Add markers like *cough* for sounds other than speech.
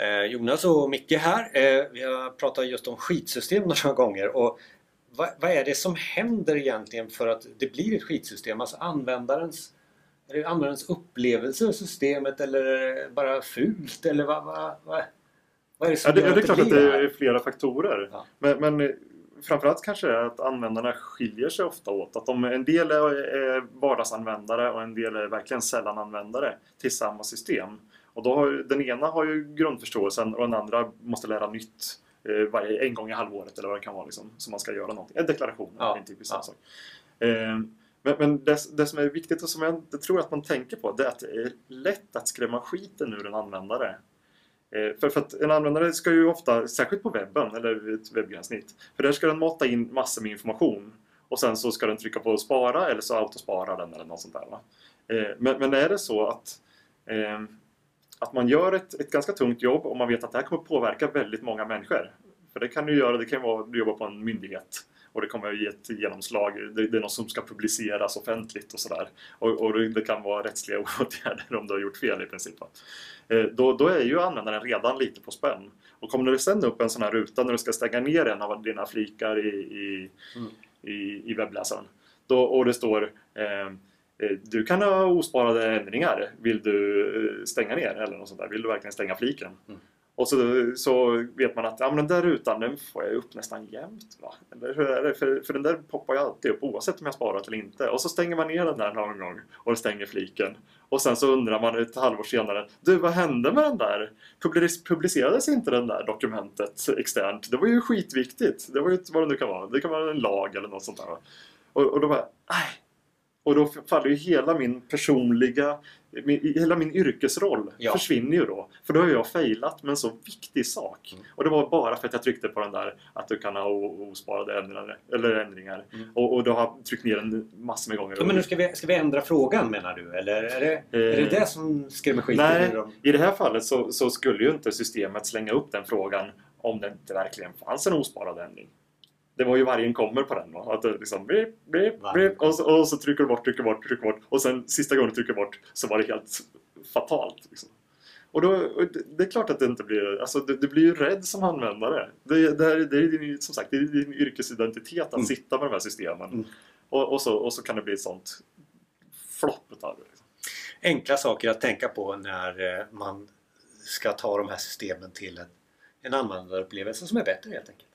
Eh, Jonas och Micke här. Eh, vi har pratat just om skitsystem *laughs* några gånger. Och vad, vad, är det som händer egentligen för att det blir ett skitsystem? Alltså användarens, är det användarens upplevelse av systemet eller det bara fult? Eller vad, vad, vad, vad är det som ja, det, gör det är klart att det är flera faktorer. Ja. Men, men eh, framförallt kanske det är att användarna skiljer sig ofta åt. Att de, en del är, är vardagsanvändare och en del är verkligen sällananvändare till samma system. Och då har, den ena har ju grundförståelsen och den andra måste lära nytt eh, varje, en gång i halvåret eller vad det kan vara. Liksom, som man ska göra någonting. En deklaration Ja, en typisk ja. sak. Eh, men men det, det som är viktigt och som jag inte tror att man tänker på det är att det är lätt att skrämma skiten ur en användare. Eh, För, för att en användare ska ju ofta, särskilt på webben eller ett webbgränssnitt, för där ska den mata in massor med information och sen så ska den trycka på spara eller så autosparar den eller något sånt där. Eh, Men, men är det så att, eh, att man gör ett, ett ganska tungt jobb och man vet att det här kommer påverka väldigt många människor. För det kan du göra, det kan vara du jobbar på en myndighet och det kommer att ge ett genomslag. Det, det är något som ska publiceras offentligt och sådär. Och, och det kan vara rättsliga *laughs* åtgärder om du har gjort fel i princip. Eh, Då, då är ju användaren redan lite på spänn. Och kommer det sen upp en sån här ruta när du ska stänga ner en av dina flikar i, i, Mm. i, i webbläsaren. Då, och det står eh, du kan ha osparade ändringar. Vill du eh, stänga ner eller något sånt där? Vill du verkligen stänga fliken? Mm. Och så, så vet man att ja, men den där rutan den får jag upp nästan jämt. Va? Eller hur är det? För, för den där poppar ju alltid upp oavsett om jag sparat eller inte. Och så stänger man ner den där någon gång och stänger fliken. Och sen så undrar man ett halvår senare Du, vad hände med den där? Public- Publicerades inte den där dokumentet externt? Det var ju skitviktigt. Det var ju vad det nu kan vara. Det kan vara en lag eller något sånt där. va? Och, och då bara, nej. Och då faller ju hela min personliga, min, hela min yrkesroll Ja. försvinner ju då. För då har jag failat med en så viktig sak. Mm. Och det var bara för att jag tryckte på den där att du kan ha osparade ändringar. Eller ändringar. Mm. Och, och då har jag tryckt ner den massor med gånger. Ja, men nu ska vi, ska vi ändra frågan menar du? Eller är det är det, Eh, det som skrämmer skiten Nej, i det här fallet så, så skulle ju inte systemet slänga upp den frågan om det inte verkligen fanns en osparad ändring. Det var ju vargen kommer på den. Va? Att det liksom blip, Vargen blip, och, så, och så trycker du bort, trycker bort, trycker bort. Och sen sista gången du trycker bort så var det helt fatalt. Liksom. Och, då, och det, det är klart att det inte blir... Alltså du, du blir ju rädd som användare. Det, det, här, det är din, som sagt det är din yrkesidentitet att Mm. sitta med de här systemen. Mm. Och, och, så, och så kan det bli ett sånt flopp utav det. Liksom. Enkla saker att tänka på när eh, man ska ta de här systemen till en, en användarupplevelse som är bättre helt enkelt.